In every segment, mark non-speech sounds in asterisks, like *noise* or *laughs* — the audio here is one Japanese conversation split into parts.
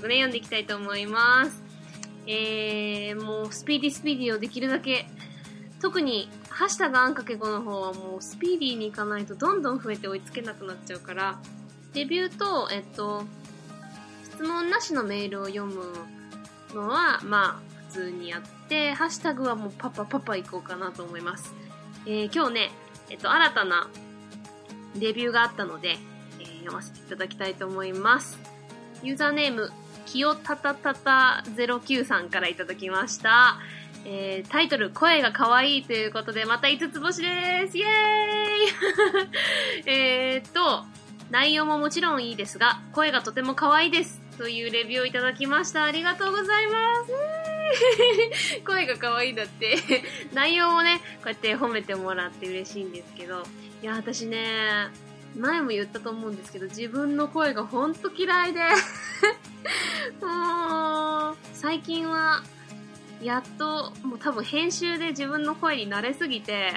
速ね、読んでいきたいと思います。えー、もう、スピーディースピーディーをできるだけ、特に、ハッシュタグあんかけごの方はもう、スピーディーにいかないとどんどん増えて追いつけなくなっちゃうから、レビューと、えっと、質問なしのメールを読むのは、まあ、普通にやって、ハッシュタグはもうパパパパ行こうかなと思います。えー今日ね、えっと、新たなレビューがあったので、えー読ませていただきたいと思います。ユーザーネーム、きよたたたた09さんからいただきました。えータイトル、声が可愛いということで、また5つ星ですイエーイ *laughs* えっと、内容ももちろんいいですが、声がとても可愛いです。というレビューをいただきました。ありがとうございます。*laughs* 声が可愛いだって。*laughs* 内容もね、こうやって褒めてもらって嬉しいんですけど、いや、私ね、前も言ったと思うんですけど、自分の声がほんと嫌いで。*laughs* もう、最近は、やっと、もう多分編集で自分の声に慣れすぎて、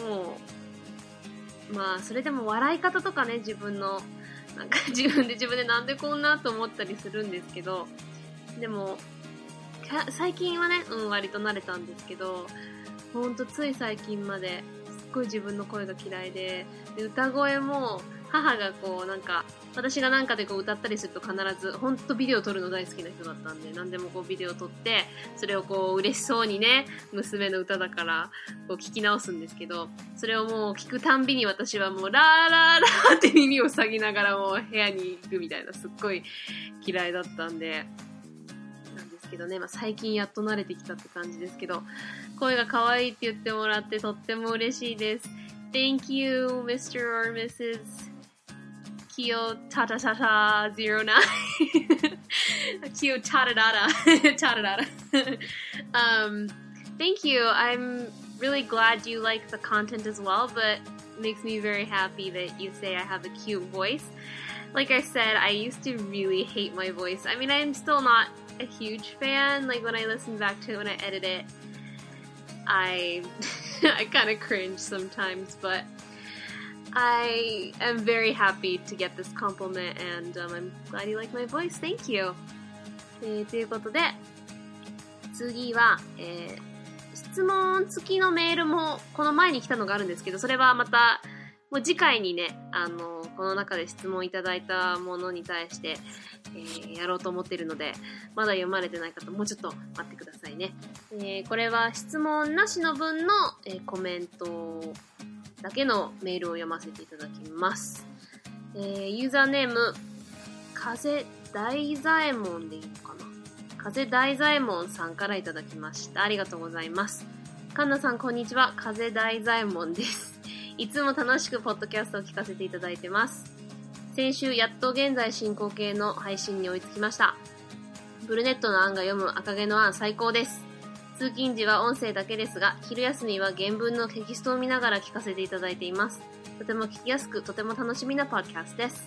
もう、まあ、それでも笑い方とかね、自分の、なんか *laughs* 自分で自分でなんでこんなと思ったりするんですけど、でも、最近はね、うん、割と慣れたんですけど、ほんとつい最近まで、ごい自分の声が嫌いで、で歌声も、母がこう、なんか、私がなんかでこう歌ったりすると必ず、ほんとビデオ撮るの大好きな人だったんで、何でもこうビデオ撮って、それをこう嬉しそうにね、娘の歌だから、こう聞き直すんですけど、それをもう聞くたんびに私はもう、ラーラーラーって耳を塞ぎながらもう部屋に行くみたいな、すっごい嫌いだったんで、なんですけどね、まあ、最近やっと慣れてきたって感じですけど、声が可愛いって言ってもらってとっても嬉しいです。Thank you, Mr. or Mrs. Kyo Tata Tata Zero Nine. Kyo Tata Data. Tata Data. um, thank you. I'm really glad you like the content as well, but makes me very happy that you say I have a cute voice. Like I said, I used to really hate my voice. I mean, I'm still not a huge fan. Like when I listen back to it when I edit it, I I kind of cringe sometimes, but I am very happy to get this compliment, and um, I'm glad you like my voice. Thank you. えーということで、次は、えー質問付きのメールもこの前に来たのがあるんですけど、それはまた、もう次回にね、あの、この中で質問いただいたものに対して、えーやろうと思っているので、まだ読まれてない方、もうちょっと待ってくださいね。えーこれは質問なしの分の、えコメントだけのメールを読ませていただきます。えユーザーネーム、風大左衛門でいいのかな？風大左衛門さんからいただきました。ありがとうございます。カンナさん、こんにちは。風大左衛門です。いつも楽しくポッドキャストを聞かせていただいてます。先週、やっと現在進行形の配信に追いつきました。ブルネットの案が読む赤毛の案最高です。通勤時は音声だけですが、昼休みは原文のテキストを見ながら聞かせていただいています。とても聞きやすく、とても楽しみなパーキャストです。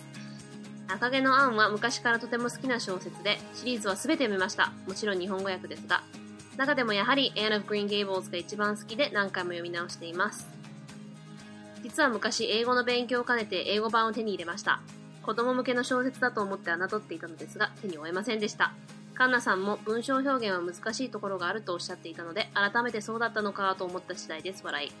赤毛のアンは昔からとても好きな小説で、シリーズは全て読みました。もちろん日本語訳ですが。中でもやはり Anne of Green Gables が一番好きで何回も読み直しています。実は昔英語の勉強を兼ねて英語版を手に入れました。子供向けの小説だと思って侮っていたのですが、手に負えませんでした。カンナさんも文章表現は難しいところがあるとおっしゃっていたので、改めてそうだったのかと思った次第です。笑い。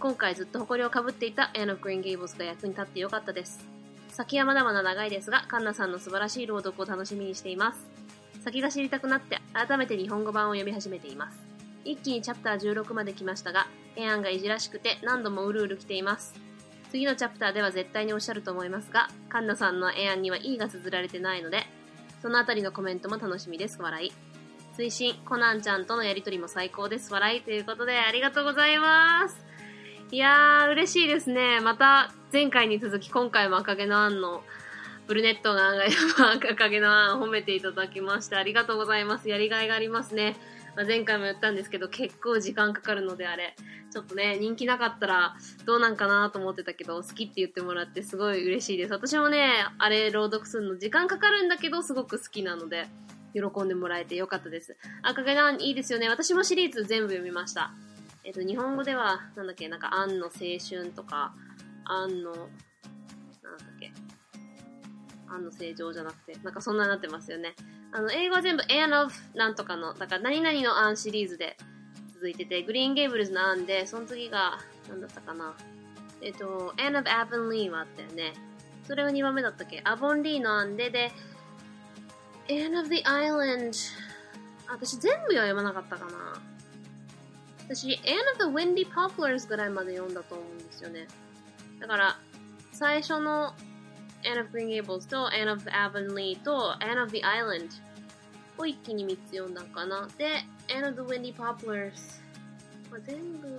今回ずっと誇りをかぶっていた Anne of Green Gables が役に立ってよかったです。先はまだまだ長いですが、カンナさんの素晴らしい朗読を楽しみにしています。先が知りたくなって、改めて日本語版を読み始めています。一気にチャプター16まで来ましたが、エアンがいじらしくて何度もうるうる来ています。次のチャプターでは絶対におっしゃると思いますが、カンナさんのエアンには E が綴られてないので、そのあたりのコメントも楽しみです。笑い。推進、コナンちゃんとのやりとりも最高です。笑い。ということで、ありがとうございます。いやー、嬉しいですね。また、前回に続き、今回も赤毛のアンの、ブルネットが赤毛の案褒めていただきまして、ありがとうございます。やりがいがありますね。まあ、前回も言ったんですけど、結構時間かかるのであれ。ちょっとね、人気なかったらどうなんかなと思ってたけど、好きって言ってもらってすごい嬉しいです。私もね、あれ朗読するの時間かかるんだけど、すごく好きなので、喜んでもらえてよかったです。赤毛のアンいいですよね。私もシリーズ全部読みました。えっと、日本語では、なんだっけ、なんか、アンの青春とか、アンの、なんだっけ。アンの正常じゃなくて、なんかそんなになってますよね。あの、英語は全部 Ann of なんとかの、だから何々のアンシリーズで続いてて、グリーンゲーブルズのアンで、その次が、なんだったかな。えっと、Ann of Avonlea はあったよね。それが2番目だったっけ？アボンリーのアンで、で、Ann of the Island。私全部は読まなかったかな。私、Anne of the Windy Poplars ぐらいまで読んだと思うんですよね。だから、最初の Anne of Green Gables と Anne of Avonlea と Anne of the Island を一気に3つ読んだかな。で、Anne of the Windy Poplars。まあ、全部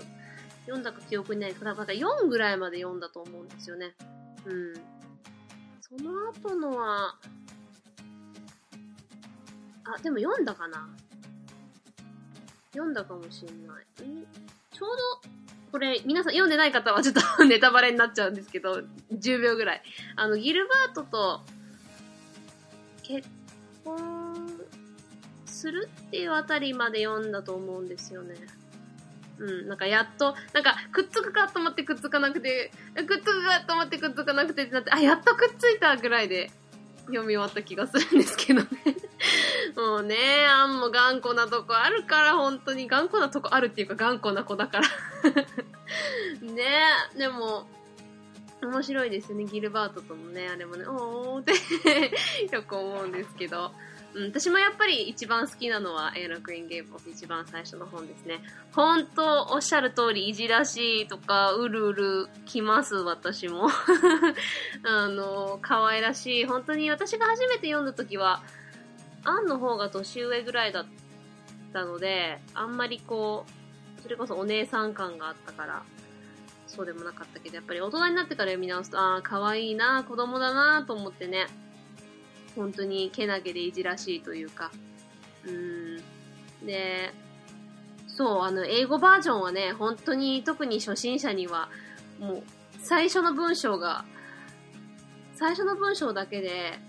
読んだか記憶にないですけど、なんか4ぐらいまで読んだと思うんですよね。うん。その後のは、あ、でも読んだかな読んだかもしんない。ちょうど、これ、皆さん読んでない方はちょっと *laughs* ネタバレになっちゃうんですけど、10秒ぐらい。あの、ギルバートと結婚するっていうあたりまで読んだと思うんですよね。うん、なんかやっと、なんかくっつくかと思ってくっつかなくて、くっつくかと思ってくっつかなくてってなって、あ、やっとくっついたぐらいで読み終わった気がするんですけどね。*laughs* もうね、あんも頑固なとこあるから、本当に頑固なとこあるっていうか頑固な子だから *laughs* ねでも、面白いですよね。ギルバートともね、あれもね、おおって *laughs* よく思うんですけど。うん、私もやっぱり一番好きなのは、エーナ・グリーン・ゲーブル一番最初の本ですね。本当おっしゃる通り、いじらしいとか、うるうるきます、私も。*laughs* あの、可愛らしい。本当に私が初めて読んだ時は、アンの方が年上ぐらいだったので、あんまりこう、それこそお姉さん感があったから、そうでもなかったけど、やっぱり大人になってから読み直すと、ああ、可愛いな、子供だなと思ってね。本当にけなげでいじらしいというか。うん。で、そう、あの、英語バージョンはね、本当に特に初心者には、もう、最初の文章が、最初の文章だけで、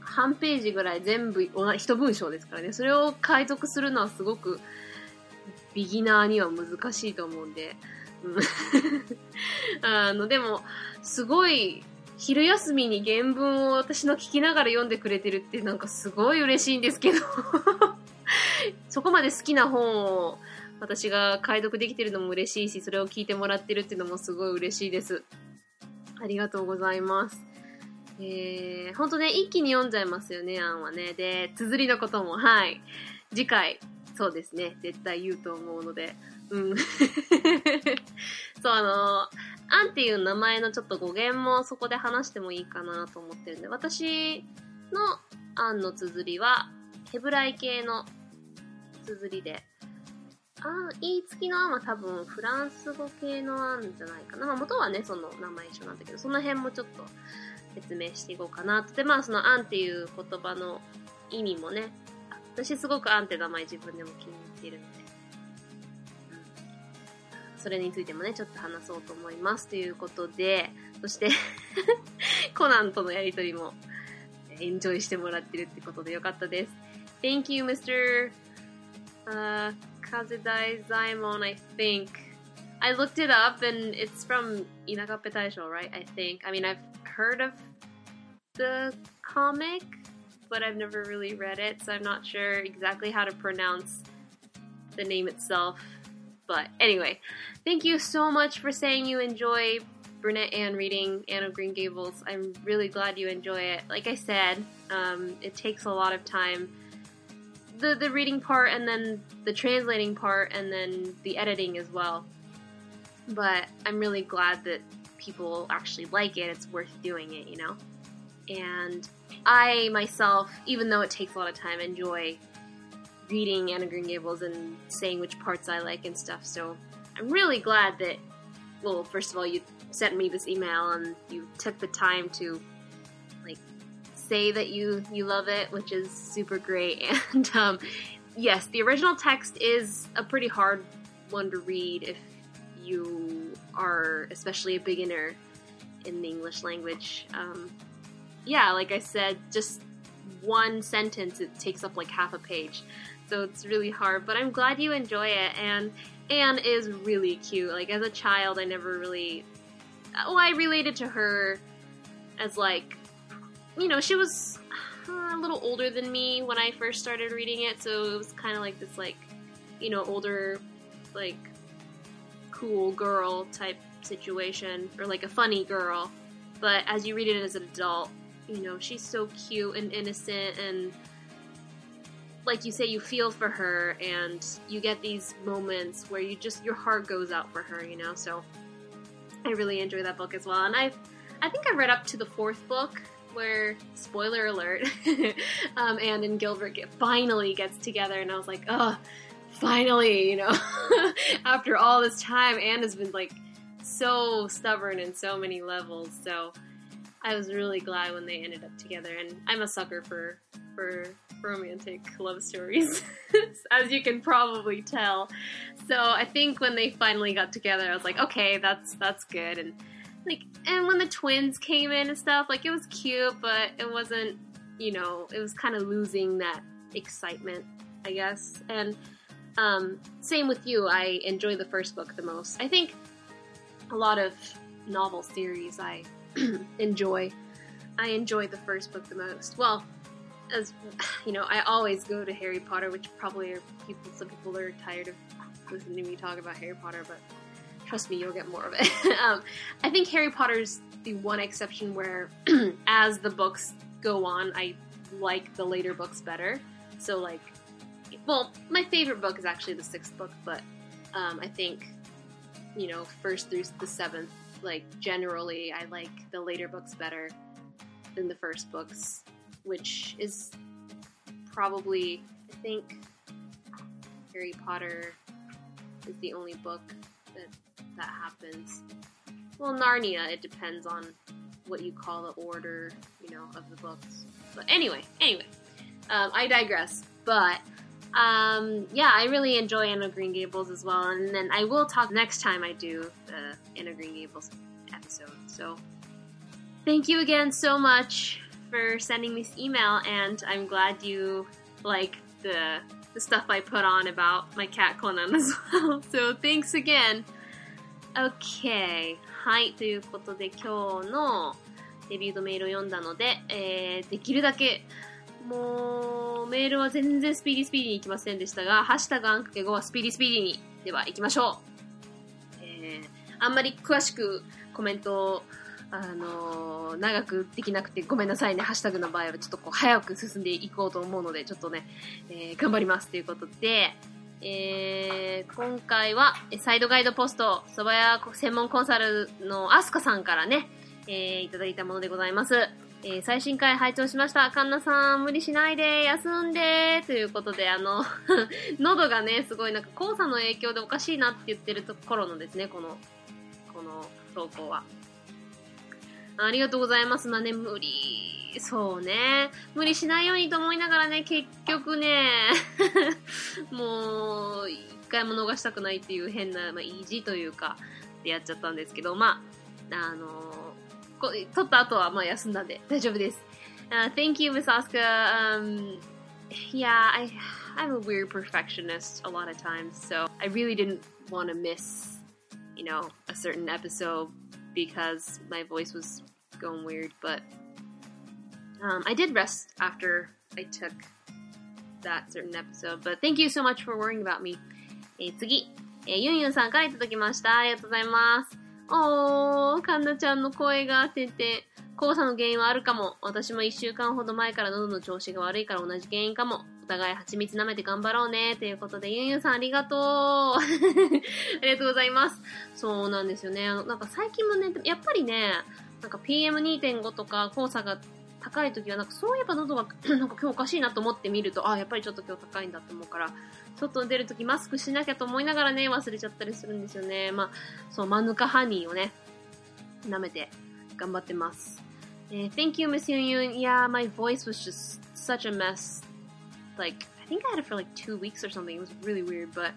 半ページぐらい全部一文章ですからね。それを解読するのはすごく、ビギナーには難しいと思うんで。*laughs* あの、でも、すごい、昼休みに原文を私の聞きながら読んでくれてるってなんかすごい嬉しいんですけど *laughs* そこまで好きな本を私が解読できてるのも嬉しいし、それを聞いてもらってるっていうのもすごい嬉しいです。ありがとうございます。えー、ほんとね、一気に読んじゃいますよね、アンはね。で、綴りのことも、はい。次回、そうですね、絶対言うと思うので、うん。*laughs* そう、あの、アンっていう名前のちょっと語源もそこで話してもいいかなと思ってるんで、私のアンの綴りは、ヘブライ系の綴りで、あ、言い付きのアンは多分フランス語系のアンじゃないかな。まあ元はね、その名前一緒なんだけど、その辺もちょっと説明していこうかなで、まあそのアンっていう言葉の意味もね、私すごくアンって名前自分でも気に入っているので、それについてもね、ちょっと話そうと思います。ということで、そしてコナンとのやりとりもエンジョイしてもらってるってことでよかったです。Thank you, Mr. Uh, Kazedai Zaimon, I think. I looked it up and it's from Inagape Taisho, right? I think. I mean, I've heard of the comic, but I've never really read it, so I'm not sure exactly how to pronounce the name itself. But anyway, thank you so much for saying you enjoy Brunette Anne reading Anne of Green Gables. I'm really glad you enjoy it. Like I said, um, it takes a lot of time. The, the reading part and then the translating part and then the editing as well. But I'm really glad that people actually like it. It's worth doing it, you know? And I myself, even though it takes a lot of time, enjoy reading Anna Green Gables and saying which parts I like and stuff. So I'm really glad that, well, first of all, you sent me this email and you took the time to like say that you you love it, which is super great. *laughs* And um, yes, the original text is a pretty hard one to read if you are especially a beginner in the English language. Um, yeah, like I said, just one sentence it takes up like half a page so it's really hard. But I'm glad you enjoy it, and Anne is really cute. Like as a child, I never really, oh, I related to her as like, you know, she was uh, a little older than me when I first started reading it, so it was kind of like this like, you know, older, like, cool girl type situation, or like a funny girl. But as you read it as an adult, you know, she's so cute and innocent and like you say, you feel for her and you get these moments where you just your heart goes out for her, you know. So I really enjoy that book as well, and I I think I read up to the fourth book where spoiler alert, *laughs* um, Anne and Gilbert get, finally gets together, and I was like, oh, finally, you know, *laughs* after all this time, Anne has been like so stubborn in so many levels, so. I was really glad when they ended up together, and I'm a sucker for for romantic love stories, *laughs* as you can probably tell. So I think when they finally got together, I was like, okay, that's that's good. And like, and when the twins came in and stuff, like it was cute, but it wasn't, you know, it was kind of losing that excitement, I guess. And um, same with you, I enjoy the first book the most. I think a lot of novel series I *clears throat* enjoy. I enjoy the first book the most. Well, as you know, I always go to Harry Potter, which probably are people. Some people are tired of listening to me talk about Harry Potter, but trust me, you'll get more of it. *laughs* um, I think Harry Potter's the one exception where, *clears throat* as the books go on, I like the later books better. So, like, well, my favorite book is actually the sixth book, but um, I think, you know, first through the seventh, like, generally, I like the later books better than the first books which is probably, I think, Harry Potter is the only book that that happens. Well, Narnia, it depends on what you call the order, you know, of the books. But anyway, anyway, um, I digress. But um, yeah, I really enjoy Anna Green Gables as well, and then I will talk next time I do the Anna Green Gables episode. So, thank you again so much for sending this email, and I'm glad you like the the stuff I put on about my cat Conan *laughs* as well. So thanks again. Okay. はい。ということで今日のデビューのメールを読んだので、えー、できるだけもう メールは全然スピーディースピーディーに行きませんでしたが、ハッシュタグアンかけ5はスピーディースピーディーにでは行きましょう。えー、あんまり詳しくコメントをあのー、長くできなくてごめんなさいね、ハッシュタグの場合はちょっとこう早く進んでいこうと思うので、ちょっとね、えー、頑張りますということで、えー、今回はサイドガイドポスト、蕎麦屋専門コンサルのアスカさんからね、えー、いただいたものでございます。えー、最新回拝聴しました。カンナさん、無理しないで、休んで、ということで、あの *laughs* 喉がね、すごいなんか黄砂の影響でおかしいなって言ってるところのですね、この、この投稿は。ありがとうございます。まあね、無理、そうね。無理しないようにと思いながらね、結局ね、*laughs* もう、一回も逃したくないっていう変な、まあ、意地というか、でやっちゃったんですけど、まあ、あのー、撮った後はまあ休んだんで大丈夫です。Uh, thank you, Miss Oscar. Um, yeah, I, I'm a weird perfectionist a lot of times, so I really didn't want to miss, you know, a certain episode because my voice was going weird, but um, I did rest after I took that certain episode. But thank you so much for worrying about me. えー、次、えー、ユンユンさんからいただきました。ありがとうございます。 おー、かんなちゃんの声が、てて。黄砂の原因はあるかも。私も一週間ほど前から喉の調子が悪いから同じ原因かも。お互い蜂蜜舐めて頑張ろうね。ということで、ゆんゆんさんありがとう。*laughs* ありがとうございます。そうなんですよね。あのなんか最近もね、やっぱりね、なんか PM2.5 とか黄砂が高い時は、なんかそういえば喉がなんか今日おかしいなと思ってみると、ああ、やっぱりちょっと今日高いんだと思うから、外に出るときマスクしなきゃと思いながらね、忘れちゃったりするんですよね。まあ、そう、マヌカハニーをね、舐めて頑張ってます。えー、Thank you, Miss Yun Yun. Yeah, my voice was just such a mess. Like, I think I had it for like two weeks or something. It was really weird, but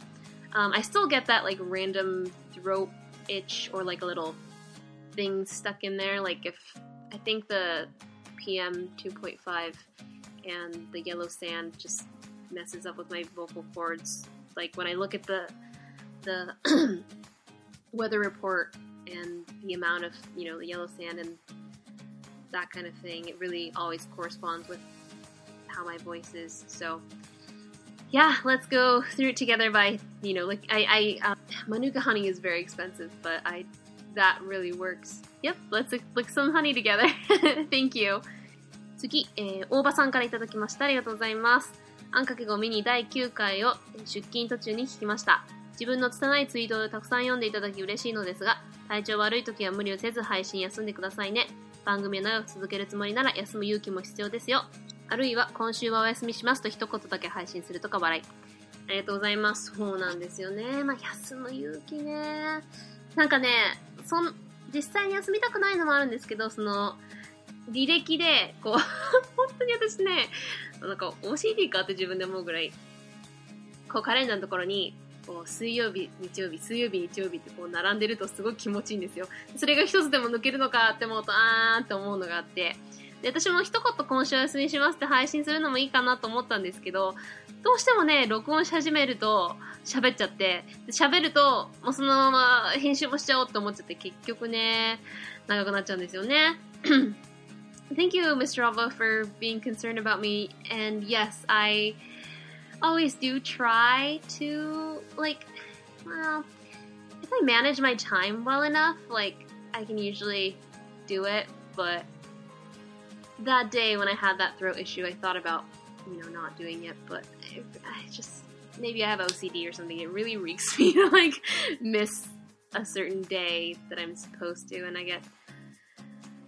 um, I still get that like random throat itch or like a little thing stuck in there. Like if I think the PM 2.5 and the yellow sand just messes up with my vocal cords. Like when I look at the the *clears throat* weather report and the amount of you know the yellow sand and that kind of thing. It really always corresponds with how my voice is. So, yeah, let's go through it together by, you know, like, I, I, uh, Manuka honey is very expensive, but I, that really works. Yep, let's lick some honey together. *laughs* Thank you. 次、えー、大場さんからいただきました。ありがとうございます。あんかけごミニ第9回を出勤途中に聞きました。自分の拙いツイートをたくさん読んでいただき嬉しいのですが、体調悪い時は無理をせず配信休んでくださいね。番組を長く続けるつもりなら休む勇気も必要ですよ。あるいは今週はお休みしますと一言だけ配信するとか笑い。ありがとうございます。そうなんですよね。まあ、休む勇気ね。なんかね、そん、実際に休みたくないのもあるんですけど、その、履歴で、こう *laughs* 本当に私ね、なんか OCD かって自分で思うぐらい、こうカレンダーのところに、こう水曜日、日曜日、水曜日、日曜日ってこう並んでるとすごい気持ちいいんですよ。それが一つでも抜けるのかって思うと、あーって思うのがあって、で、私も一言今週休みしますって配信するのもいいかなと思ったんですけど、どうしてもね、録音し始めると喋っちゃって、喋るともうそのまま編集もしちゃおうって思っちゃって結局ね、長くなっちゃうんですよね。Thank you, Mr. Alva, for being concerned about me. And yes, I always do try to, like, well, if I manage my time well enough, like, I can usually do it. But that day when I had that throat issue, I thought about, you know, not doing it. But I, I just, maybe I have OCD or something. It really reeks *laughs* me to, like, miss a certain day that I'm supposed to. And I get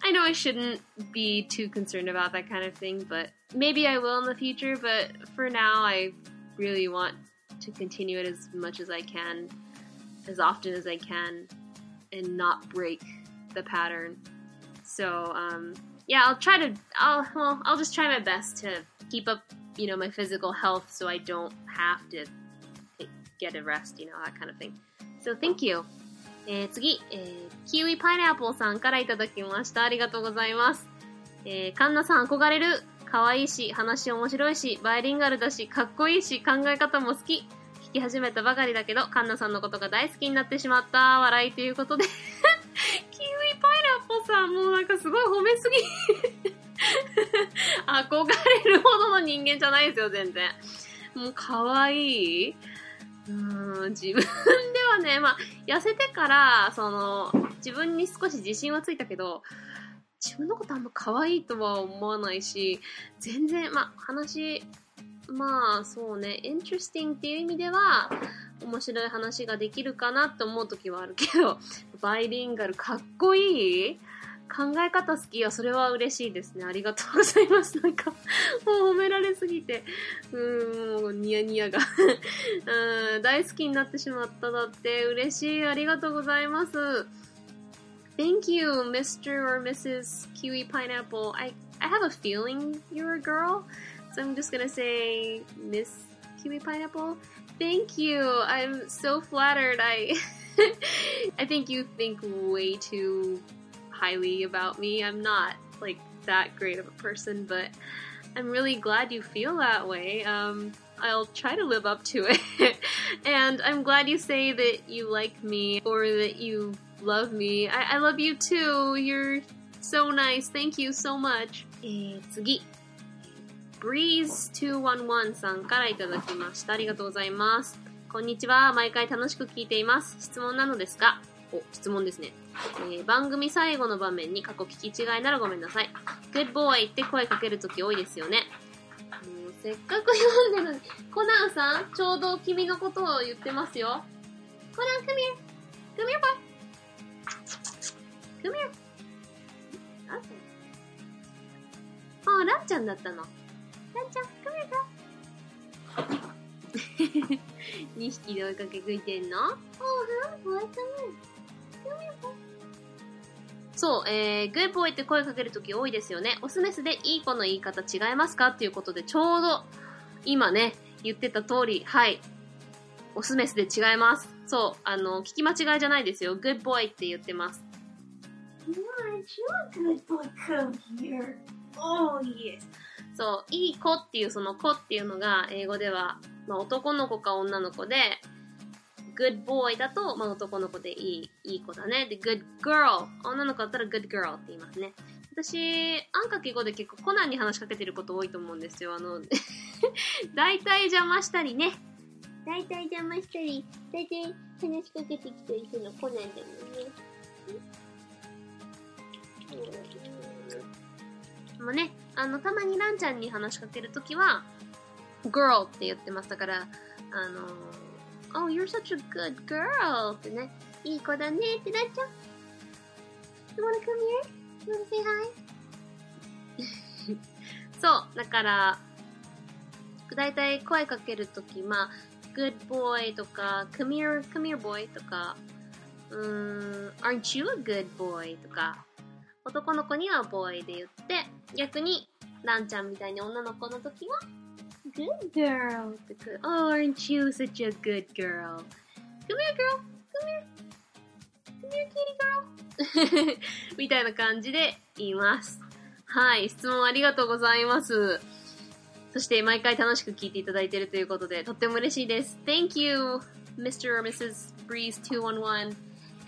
I know I shouldn't be too concerned about that kind of thing, but maybe I will in the future. But for now, I really want to continue it as much as I can, as often as I can, and not break the pattern. So, um, yeah, I'll try to. I'll well, I'll just try my best to keep up, you know, my physical health, so I don't have to get a rest, you know, that kind of thing. So, thank you. えー、次、えー、キウイパイナップルさんからいただきました。ありがとうございます。えー、カンナさん憧れる。可愛いし、話面白いし、バイリンガルだし、かっこいいし、考え方も好き。聞き始めたばかりだけど、カンナさんのことが大好きになってしまった。笑いということでさん、もうなんかすごい褒めすぎ *laughs* 憧れるほどの人間じゃないですよ、全然。もう可愛い。うん、自分ではね、まあ、痩せてから、その、自分に少し自信はついたけど、自分のことあんま可愛いとは思わないし、全然、まあ、話、まあ、そうね、イントレスティングっていう意味では、面白い話ができるかなって思う時はあるけど、バイリンガルかっこいい考え方好きよ。それは嬉しいですね。ありがとうございます。なんか、もう褒められすぎて、うーん、もうニヤニヤがうん、大好きになってしまっただって、嬉しい。ありがとうございます。Thank you, Mr. or Mrs. Kiwi Pineapple. I, I have a feeling you're a girl, so I'm just gonna say Miss Kiwi Pineapple. Thank you. I'm so flattered. I I think you think way too highly about me. I'm not like that great of a person, but I'm really glad you feel that way. Um, I'll try to live up to it. *laughs* and I'm glad you say that you like me or that you love me. I, I love you too. You're so nice. Thank you so much. えー、次。Breeze211 さんからいただきました。ありがとうございます。こんにちは。毎回楽しく聞いています。質問なのですが、 お、質問ですね。えー、番組最後の場面に過去聞き違いならごめんなさい。Good boy って声かけるとき多いですよね。もうせっかく読んでるのに。コナンさん、ちょうど君のことを言ってますよ。コナン、come here. Come here, boy. Come here. あ、ランちゃんだったの。ランちゃん、come here, girl. 2匹で追いかけ食いてんの ?Oh, huh? Boy, come here. そう、えー、グーボーイって声かけるとき多いですよね。オスメスでいい子の言い方違いますか？っていうことで、ちょうど、今ね、言ってた通り、はい。オスメスで違います。そう、あの、聞き間違いじゃないですよ。グッボーイって言ってます。そう、いい子っていうその子っていうのが、英語では、まあ、男の子か女の子で、good boy だと、まあ、男の子でいい、いい子だね。で、good girl。女の子だったら good girl って言いますね。私、あんかけ語で結構コナンに話しかけてること多いと思うんですよ。あの、*laughs* 大体邪魔したりね。大体邪魔したり、大体話しかけてきたりするのコナンだもんね。もうね、あの、たまにランちゃんに話しかけるときは、girl って言ってます。だから、あの、oh, you're such a good girl ってね、いい子だねってなっちゃう。You wanna come here? You wanna say hi? そう、だから、だいたい声かけるとき、まあ、good boy とか、come here, come here boy とか、うーん、aren't you a good boy とか、男の子には boy で言って、逆に、ランちゃんみたいに女の子のときは、good girl ってく、oh, aren't you such a good girl? Come here girl, come here. Come here kitty girl. *laughs* みたいな感じで言います。はい、質問ありがとうございます。そして毎回楽しく聞いていただいているということで、とっても嬉しいです。Thank you, Mr. or Mrs. Breeze211.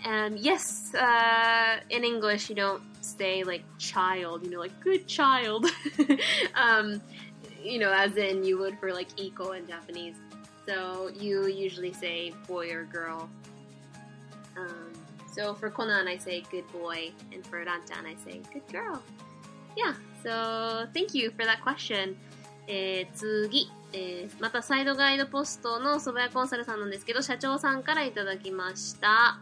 And yes, uh, in English, you don't say like child, you know, like good child. *laughs* um, you know, as in you would for like eco in Japanese. So you usually say boy or girl. Um, so for Konan, I say good boy, and for Ranchan, I say good girl. Yeah, so thank you for that question. えー、次、えー、またサイドガイドポストの蕎麦屋コンサルさんなんですけど、社長さんからいただきました。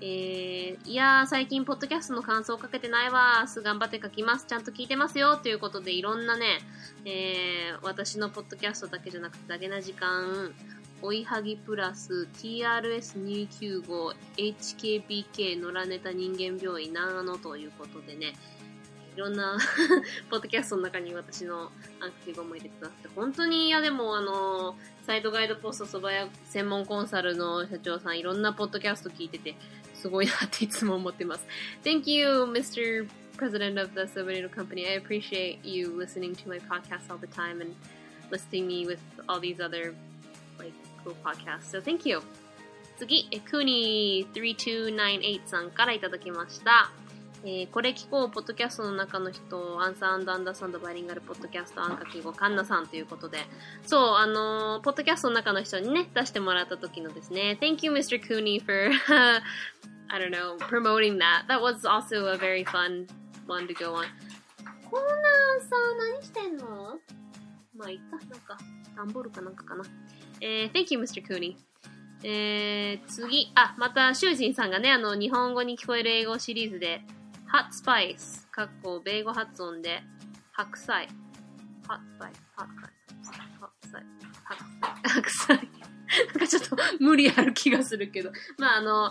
えー、いやー、最近、ポッドキャストの感想をかけてないわー。す頑張って書きます。ちゃんと聞いてますよ。ということで、いろんなね、えー、私のポッドキャストだけじゃなくて、だけな時間、追いはぎプラス、TRS295、HKBK、野良ネタ人間病院、長野ということでね、いろんな *laughs* ポッドキャストの中に私のアンケートも入れてくださって、本当に、いやでもあの、サイドガイドポストそば屋専門コンサルの社長さん、いろんなポッドキャスト聞いてて、すごいなっていつも思ってます。Thank you, Mr. President of the Sobanero Company. I appreciate you listening to my podcast all the time and listing me with all these other like cool podcasts. So thank you. 次、クーニー3298さんからいただきました。 えー、これ聞こう、ポッドキャストの中の人、アンサーアンダーサンドバイリンガルポッドキャスト、アンカキゴカンナさんということで、そう、あのー、ポッドキャストの中の人にね、出してもらった時のですね、Thank you, Mr. Cooney, for, *laughs* I don't know, promoting that. That was also a very fun one to go on. コーナーさ、何してんの？まあ、いっか、なんか、ダンボールかなんかかな。えー、Thank you, Mr. Cooney. えー、次、あ、また、シュウジンさんがね、あの、日本語に聞こえる英語シリーズで、hot spice かっこ米語発音で白菜。hot spice hot spice hot spice 白菜。なんかちょっと無理ある気がするけど。まああの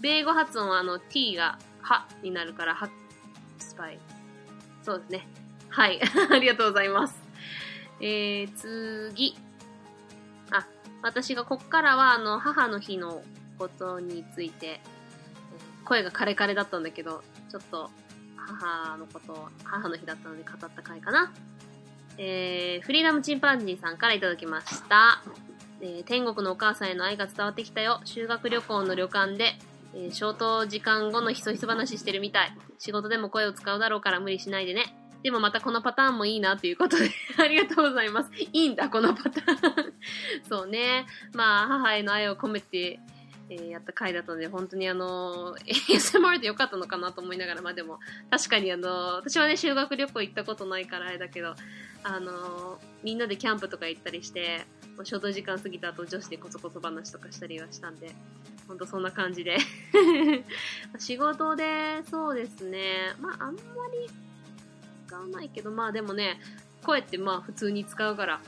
米語発音はあの t がはになるからハッスパイそうですね。はい。*laughs* ありがとうございます。えー、次。あ私がこっからはあの母の日のことについて声がカレカレだったんだけど、ちょっと母のこと、母の日だったので語った回かな。えー、フリーダムチンパンジーさんからいただきました。えー、天国のお母さんへの愛が伝わってきたよ。修学旅行の旅館で、えー、消灯時間後のひそひそ話してるみたい。仕事でも声を使うだろうから無理しないでね。でもまたこのパターンもいいなということで *laughs* ありがとうございます。いいんだ、このパターン *laughs* そうね。まあ、母への愛を込めてえー、やった回だったので、本当にあの、*laughs* ASMR でよかったのかなと思いながら、まあでも、確かにあの、私はね、修学旅行行ったことないからあれだけど、あの、みんなでキャンプとか行ったりして、ショート時間過ぎた後女子でコソコソ話とかしたりはしたんで、ほんとそんな感じで。*laughs* 仕事で、そうですね、まああんまり使わないけど、まあでもね、声ってまあ普通に使うから、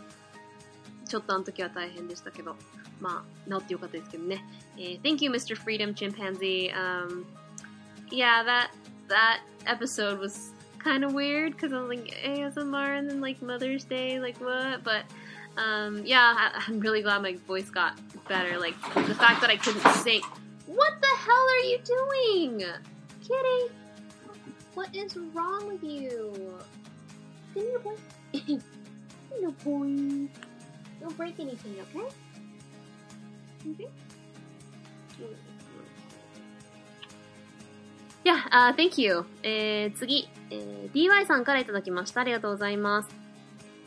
ちょっとあの時は大変でしたけど、まあ、治ってよかったですけどね。えー、Thank you, Mr. Freedom Chimpanzee. Um, yeah, that, that episode was kind of weird because I was like ASMR and then like Mother's Day, like what? But um, yeah, I, I'm really glad my voice got better. Like the fact that I couldn't sing. What the hell are you doing, Kitty? What is wrong with you? Give me your boy. *laughs* no boy. Don't break anything, okay? Yeah, uh, thank you. えー、次、えー、DY さんからいただきました。ありがとうございます。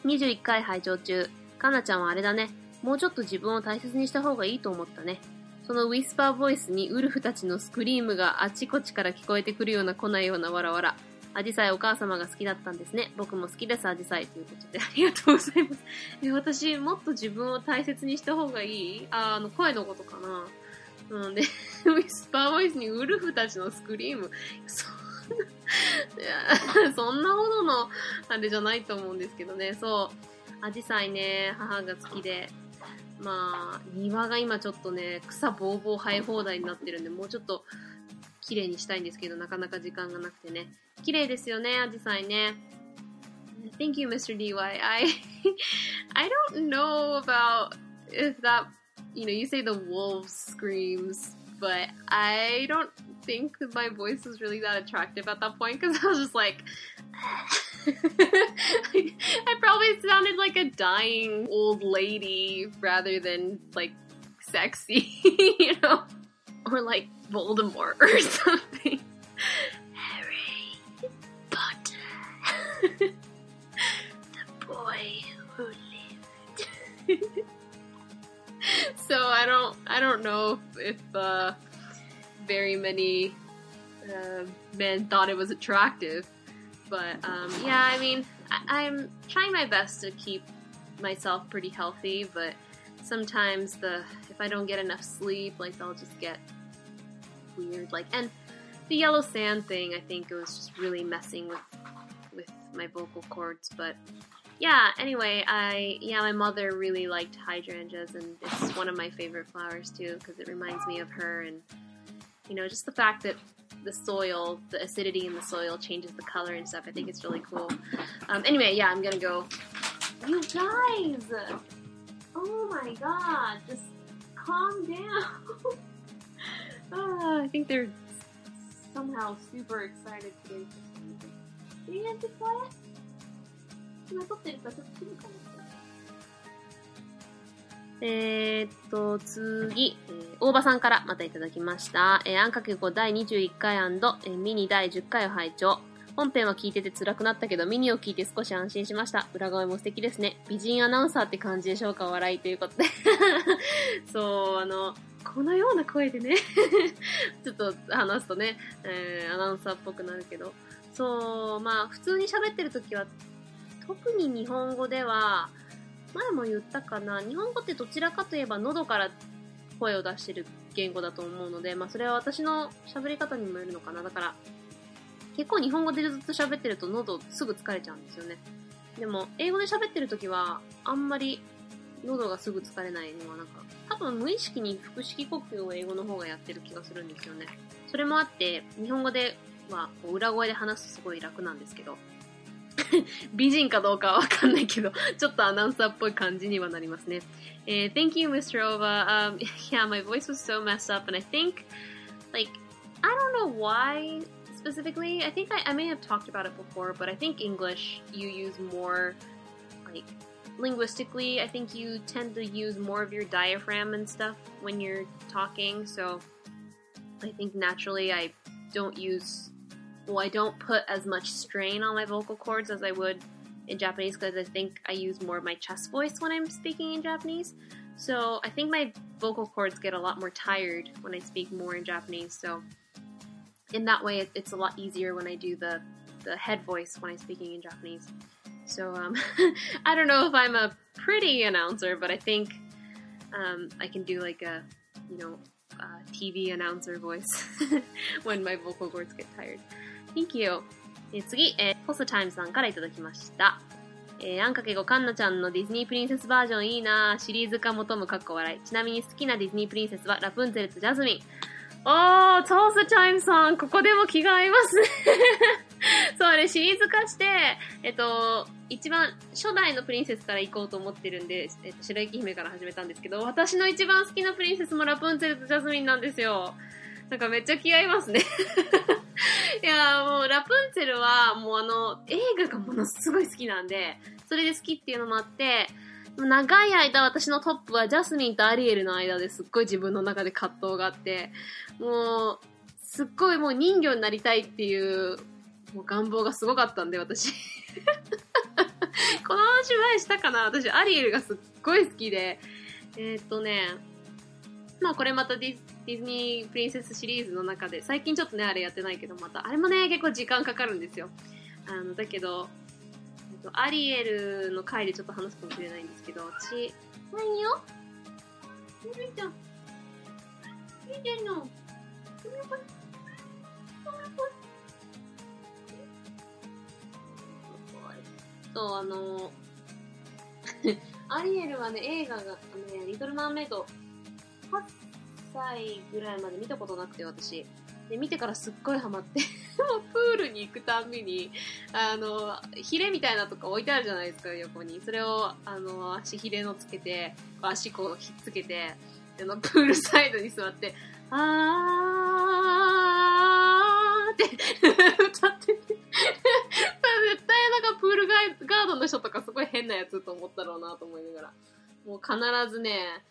21回拝聴中。かなちゃんはあれだね。もうちょっと自分を大切にした方がいいと思ったね。そのウィスパーボイスにウルフたちのスクリームがあちこちから聞こえてくるような来ないようなわらわら。アジサイお母様が好きだったんですね。僕も好きです、アジサイ。ということで、*laughs* ありがとうございます。え、私、もっと自分を大切にした方がいい？あ、あの、声のことかな。うんで、*laughs* ウィスパーボイスにウルフたちのスクリーム、そんな、*laughs* そんなものの、あれじゃないと思うんですけどね、そう、アジサイね、母が好きで、まあ、庭が今ちょっとね、草ぼうぼう生え放題になってるんで、もうちょっと、綺麗にしたいんですけど、なかなか時間がなくてね。綺麗ですよね、アジサイね。Thank you, Mr. DY. I, *laughs* I don't know about if that you know, you say the wolf screams, but I don't think my voice was really that attractive at that point because *laughs* I was just like, *laughs* I probably sounded like a dying old lady rather than like sexy, you know, Or like Voldemort or *laughs* something. Harry Potter, *laughs* the boy who lived. *laughs* so I don't I don't know if uh, very many uh, men thought it was attractive, but um, yeah, I mean I, I'm trying my best to keep myself pretty healthy, but sometimes the if I don't get enough sleep, like I'll just get weird. Like and the yellow sand thing, I think it was just really messing with with my vocal cords, but yeah, anyway, I yeah, my mother really liked hydrangeas, and it's one of my favorite flowers too because it reminds me of her, and you know, just the fact that the soil, the acidity in the soil changes the color and stuff. I think it's really cool. Um, anyway, yeah, I'm gonna go. You guys, oh my god, just calm down. *laughs* uh, I think they're somehow super excited today for something. Are you gonna be quiet? 今撮ってるからちょっと静かにえー、っと、次、えー、大場さんからまたいただきました。えー、あんかけ5第21回えー、ミニ第10回を拝聴。本編は聞いてて辛くなったけど、ミニを聞いて少し安心しました。裏声も素敵ですね。美人アナウンサーって感じでしょうか笑いということで。*laughs* そう、あの、このような声でね *laughs* ちょっと話すとね、えー、アナウンサーっぽくなるけど。そう、まあ、普通に喋ってる時は特に日本語では、前も言ったかな、日本語ってどちらかといえば喉から声を出してる言語だと思うので、まあそれは私の喋り方にもよるのかな。だから、結構日本語でずっと喋ってると喉すぐ疲れちゃうんですよね。でも、英語で喋ってる時は、あんまり喉がすぐ疲れないのはなんか、多分無意識に腹式呼吸を英語の方がやってる気がするんですよね。それもあって、日本語では裏声で話すとすごい楽なんですけど、美人かどうかはわかんないけど、ちょっとアナウンサーっぽい感じにはなりますね。えー、Thank you, Mr. Ova. Um, yeah, my voice was so messed up, and I think, like, I don't know why specifically. I think I, I may have talked about it before, but I think English, you use more, like, linguistically, I think you tend to use more of your diaphragm and stuff when you're talking, so I think naturally I don't use well, I don't put as much strain on my vocal cords as I would in Japanese because I think I use more of my chest voice when I'm speaking in Japanese. So I think my vocal cords get a lot more tired when I speak more in Japanese. So in that way, it's a lot easier when I do the the head voice when I'm speaking in Japanese. So um, *laughs* I don't know if I'm a pretty announcer, but I think um, I can do like a you know TV announcer voice *laughs* when my vocal cords get tired. Thank you. え次、えー、ホスタイムさんからいただきました。えー、あんかけごかんなちゃんのディズニープリンセスバージョンいいなシリーズ化求むかっこ笑い。ちなみに好きなディズニープリンセスはラプンツェルとジャズミン。おー、トースタイムさん、ここでも気が合いますね *laughs* そうね、シリーズ化して、えっと、一番初代のプリンセスから行こうと思ってるんで、えっと、白雪姫から始めたんですけど、私の一番好きなプリンセスもラプンツェルとジャズミンなんですよ。なんかめっちゃ気合いますね *laughs* いやもうラプンツェルはもうあの映画がものすごい好きなんで、それで好きっていうのもあって、長い間私のトップはジャスミンとアリエルの間ですっごい自分の中で葛藤があって、もう、すっごいもう人魚になりたいっていう、もう願望がすごかったんで、私。*laughs* この話前したかな？私、アリエルがすっごい好きで。えーっとね、まあこれまたディディズニープリンセスシリーズの中で、最近ちょっとね、あれやってないけど、また、あれもね、結構時間かかるんですよ。あの、だけど、えっとアリエルの回でちょっと話すかもしれないんですけど、ち、何よ？ゆりちゃん。ゆりちゃんの。そう、あの、*laughs* アリエルはね、映画が、あのね、リトル・マーメイド、8歳ぐらいまで見たことなくて、私。で、見てからすっごいハマって、*laughs* もうプールに行くたんびに、あの、ヒレみたいなとか置いてあるじゃないですか、横に。それを、あの、足ヒレのつけて、足こうひっつけて、あの、プールサイドに座って、あーって *laughs* 歌っードの人とかすごい変なやつと思ったろうなと思いながら。もう必ずね、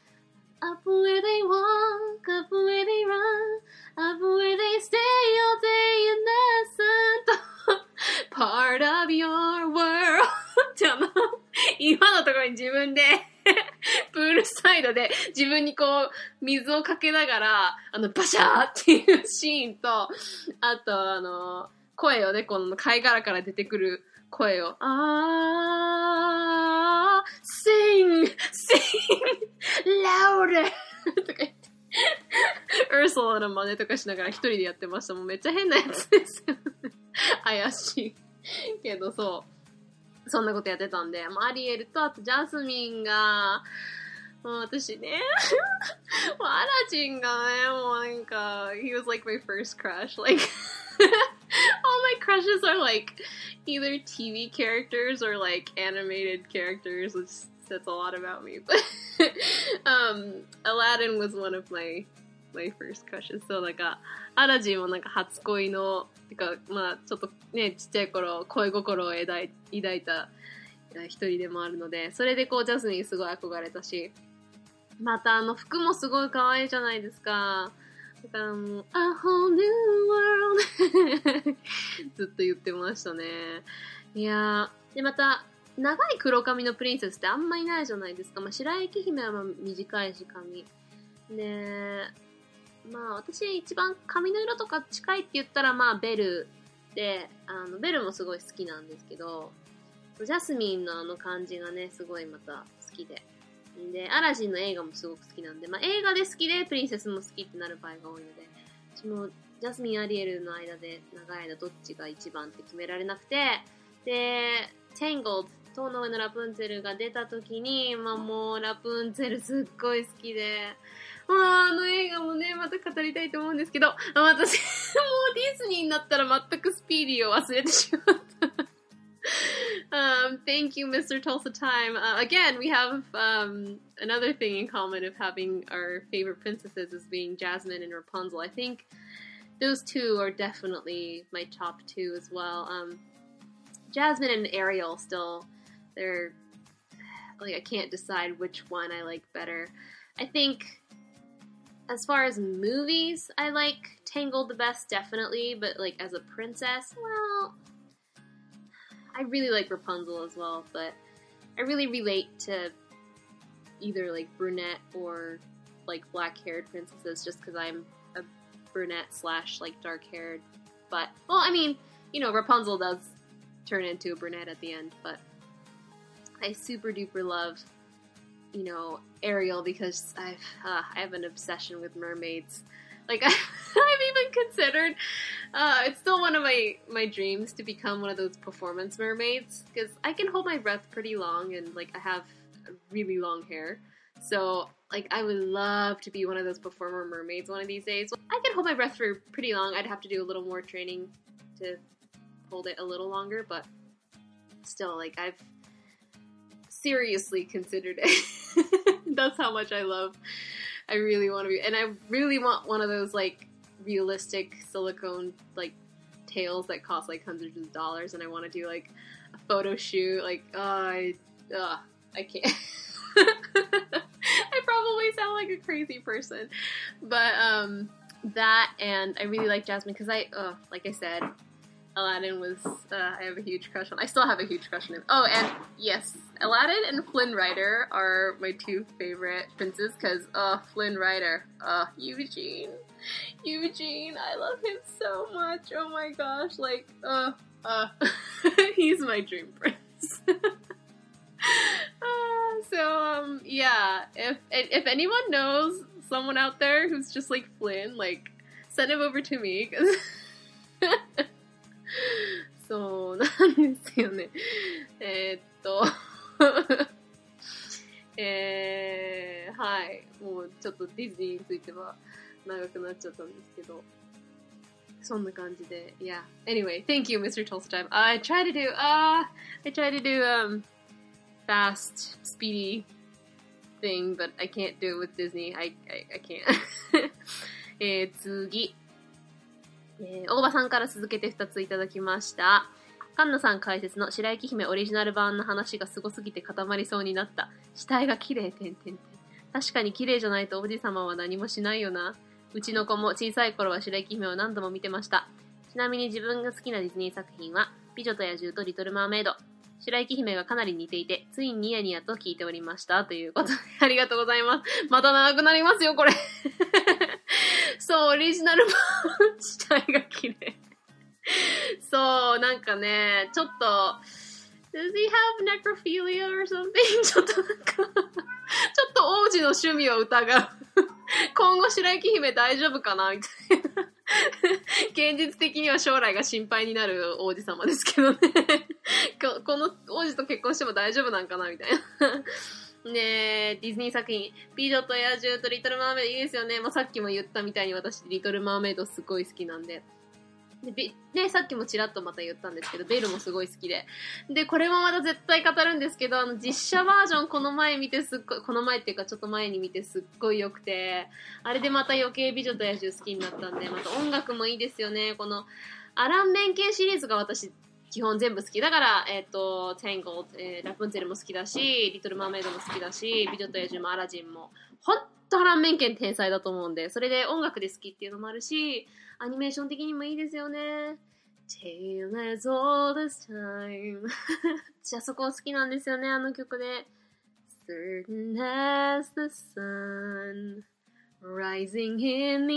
Up where they walk, up where they run, up where they stay all day and listen to part of your world ってあの、今のところに自分で *laughs* プールサイドで自分にこう水をかけながら、あの、バシャーっていうシーンと、あとあの、声をね、この貝殻から出てくる声を、あー、sing, sing, louder! とか言って、ウルソラの真似とかしながら一人でやってました。もうめっちゃ変なやつですよね。怪しい。けどそう。そんなことやってたんで、もうアリエルとあとジャスミンが、もう私ね、*laughs* もうアラジンがね、もうなんか、he was like my first crush. Like, *laughs* all my crushes are like either TV characters or like animated characters, which says a lot about me. But um, Aladdin was one of my my first crushes. そうなんか、アラジンもなんか初恋の、てか、まあちょっとね、ちっちゃい頃、恋心を抱い抱いた一人でもあるので、それでこう、ジャスミンすごい憧れたし、またあの服もすごい可愛いじゃないですか。だからもう、A whole new world ずっと言ってましたね。いやー、でまた、長い黒髪のプリンセスってあんまいないじゃないですか。まあ、白雪姫はまあ短いし髪。で、まあ私一番髪の色とか近いって言ったらまあベルで、あの、ベルもすごい好きなんですけど、ジャスミンのあの感じがね、すごいまた好きで。で、アラジンの映画もすごく好きなんで、まあ映画で好きでプリンセスも好きってなる場合が多いので、私もジャスミン・アリエルの間で長い間どっちが一番って決められなくて、で、Tangled、塔の上のラプンツェルが出た時に、まあもうラプンツェルすっごい好きで、まああの映画もね、また語りたいと思うんですけど、私、もうディズニーになったら全くスピーディーを忘れてしまった。Um, thank you, Mr. Tulsa Time. Uh, again, we have um, another thing in common of having our favorite princesses as being Jasmine and Rapunzel. I think those two are definitely my top two as well. Um, Jasmine and Ariel still, they're like I can't decide which one I like better. I think as far as movies, I like Tangled the best, definitely, but like as a princess, well, I really like Rapunzel as well, but I really relate to either like brunette or like black haired princesses just because I'm a brunette slash like dark haired. But, well, I mean, you know, Rapunzel does turn into a brunette at the end, but I super duper love, you know, Ariel because I've uh, I have an obsession with mermaids. Like *laughs* I've even considered, uh, it's still one of my my dreams to become one of those performance mermaids because I can hold my breath pretty long and like I have really long hair. So like I would love to be one of those performer mermaids one of these days. I can hold my breath for pretty long. I'd have to do a little more training to hold it a little longer, but still like I've seriously considered it. *laughs* That's how much I love. I really want to be, and I really want one of those like realistic silicone like tails that cost like hundreds of dollars, and I want to do like a photo shoot. Like, uh, I, uh, I can't. *laughs* I probably sound like a crazy person, but um, that and I really like Jasmine because I, uh, like I said, Aladdin was uh, I have a huge crush on. I still have a huge crush on him. Oh, and yes, Aladdin and Flynn Rider are my two favorite princes because uh, Flynn Rider, uh, Eugene, Eugene, I love him so much. Oh my gosh, like uh, uh, *laughs* he's my dream prince. *laughs* uh, so um, yeah, if if anyone knows someone out there who's just like Flynn, like send him over to me. 'cause *laughs* そうなんですよね。えーっと、 えー、はい。もうちょっとディズニーについては長くなっちゃったんですけど。そんな感じで。Yeah. Anyway, thank you, Mr. Tolstoy. I try to do, uh, I try to do, um, fast, speedy thing, but I can't do it with Disney. I, I, I can't. えー、次。えー、大場さんから続けて2ついただきました。カンナさん解説の白雪姫オリジナル版の話がすごすぎて固まりそうになった。死体が綺麗、てんてんてん。確かに綺麗じゃないと王子様は何もしないよな。うちの子も小さい頃は白雪姫を何度も見てました。ちなみに自分が好きなディズニー作品は、美女と野獣とリトル・マーメイド。白雪姫がかなり似ていて、ついにニヤニヤと聞いておりました。ということで、ありがとうございます。また長くなりますよ、これ。*laughs* そう、オリジナル版、*laughs* 死体が綺麗。*laughs* そう、なんかね、ちょっと、Does he have necrophilia or something? *laughs* ちょっとなんか、ちょっと王子の趣味を疑う。*laughs* 今後白雪姫大丈夫かな？みたいな。現実的には将来が心配になる王子様ですけどね。ここの王子と結婚しても大丈夫なんかな？みたいな。ねえ、ディズニー作品、美女と野獣とリトル・マーメイドいいですよね。まあ、さっきも言ったみたいに私、リトル・マーメイドすごい好きなんで。でね、さっきもちらっとまた言ったんですけど、ベルもすごい好きで。で、これもまた絶対語るんですけど、あの、実写バージョンこの前見てすっごい、この前っていうかちょっと前に見てすっごい良くて、あれでまた余計美女と野獣好きになったんで、また音楽もいいですよね。この、アラン・メンケンシリーズが私、基本全部好き。だから、えっ、と、タンゴ、えーラプンツェルも好きだし、リトル・マーメイドも好きだし、美女と野獣もアラジンも、ほとアラン・メンケン天才だと思うんで、それで音楽で好きっていうのもあるし、アニメーション的にもいいですよね。Tale as all this time 私あそこ好きなんですよね、あの曲で。Certain as the sun Rising in the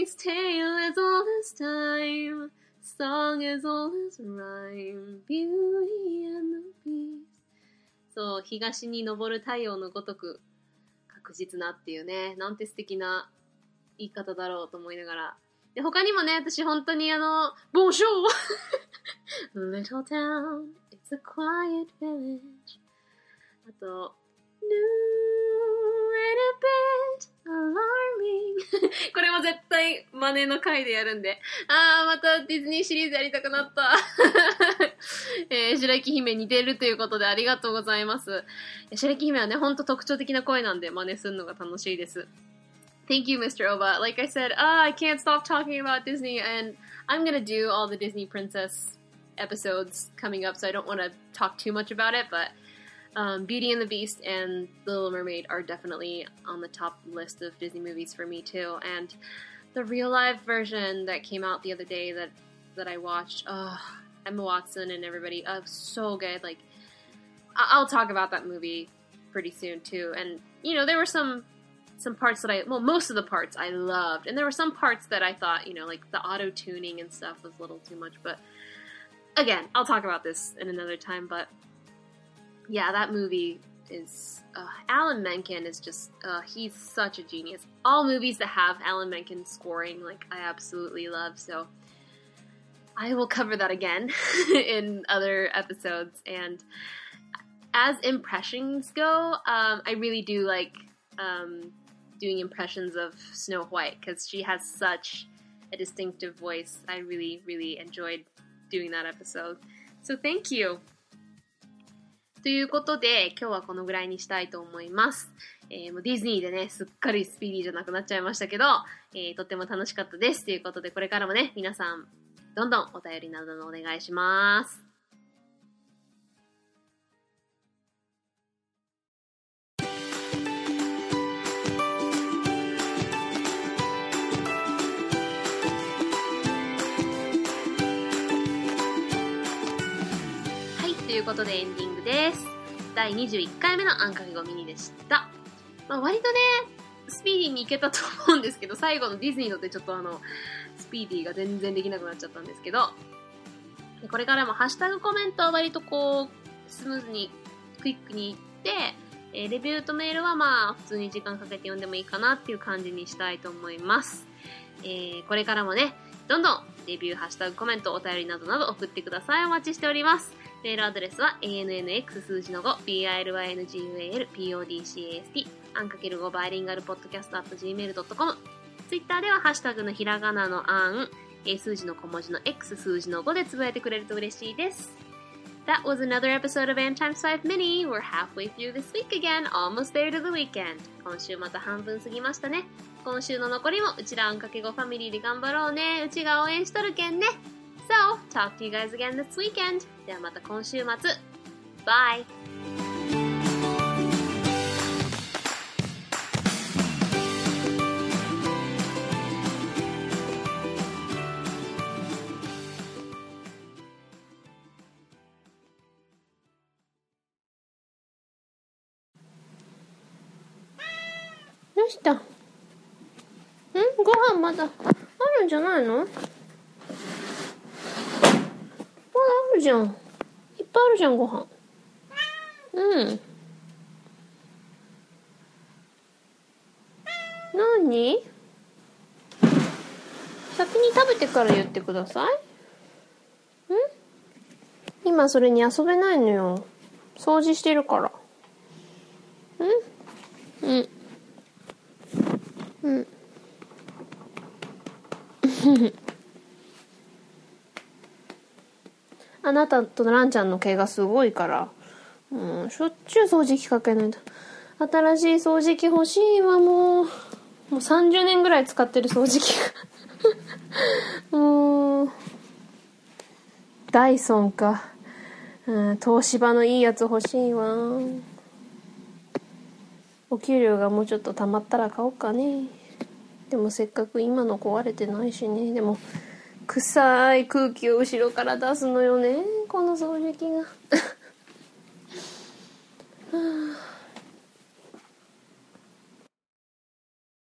east Tale as all this time Song as all this rhyme Beauty and the beast そう、東に昇る太陽のごとく実なっていうね、なんて素敵な言い方だろうと思いながら。で、他にもね、私本当にあの、ボン *laughs* あと、ヌー bit alarming. これも絶対真似の回でやるんで。あー、またディズニーシリーズやりたくなった。えー、白雪姫似てるということでありがとうございます。白雪姫はね、ほんと特徴的な声なんで真似するのが楽しいです。Thank you, Mr. Oba. Like I said, ah, I can't stop talking about Disney, and I'm gonna do all the Disney Princess episodes coming up, so I don't want to talk too much about it. But um, Beauty and the Beast and The Little Mermaid are definitely on the top list of Disney movies for me too. And the real life version that came out the other day that that I watched, oh, Emma Watson and everybody, oh, so good. Like, I- I'll talk about that movie pretty soon too. And you know, there were some some parts that I well, most of the parts I loved, and there were some parts that I thought, you know, like the auto tuning and stuff was a little too much. But again, I'll talk about this in another time. But yeah, that movie is uh, Alan Menken is just uh, he's such a genius. All movies that have Alan Menken scoring, like I absolutely love. So I will cover that again *laughs* in other episodes. And as impressions go, um, I really do like um, doing impressions of Snow White because she has such a distinctive voice. I really, really enjoyed doing that episode. So thank you. ということで、今日はこのぐらいにしたいと思います。えー、もうディズニーでね、すっかりスピーディーじゃなくなっちゃいましたけど、えー、とっても楽しかったです。ということで、これからもね、皆さん、どんどんお便りなどのお願いします。ということでエンディングです。第21回目のあんかけごミニでした。まあ、割とね、スピーディーにいけたと思うんですけど、最後のディズニーのってちょっとあの、スピーディーが全然できなくなっちゃったんですけど、これからもハッシュタグコメントは割とこう、スムーズに、クイックにいって、えレビューとメールはまあ、普通に時間かけて読んでもいいかなっていう感じにしたいと思います。えーこれからもね、どんどんレビュー、ハッシュタグ、コメント、お便りなどなど送ってください。お待ちしております。メールアドレスは ANNX 数字の5 BILYNGUAL PODCAST アンかける5バイリンガルポッドキャスト at gmail.com ツイッターではハッシュタグのひらがなのあん、え数字の小文字の X 数字の5でつぶやいてくれると嬉しいです。That was another episode of a n Times 5 Mini. We're halfway through this week again, almost there to the weekend. 今週また半分過ぎましたね。今週の残りもうちらあんかけごファミリーで頑張ろうね。うちが応援しとるけんね。So, talk to you guys again this weekend. ではまた今週末。Bye! どうしたんご飯まだあるんじゃないのまだあるじゃん。いっぱいあるじゃん、ご飯。うん。何？先に食べてから言ってください。ん？今それに遊べないのよ。掃除してるから。んうん。うん。あなたとランちゃんの毛がすごいから、うん、しょっちゅう掃除機かけないと。新しい掃除機欲しいわ、もう。もう30年ぐらい使ってる掃除機が。*laughs* もう、ダイソンか。うん、東芝のいいやつ欲しいわ。お給料がもうちょっと貯まったら買おうかね。でもせっかく今の壊れてないしね。でも、臭い空気を後ろから出すのよね。この掃除機が。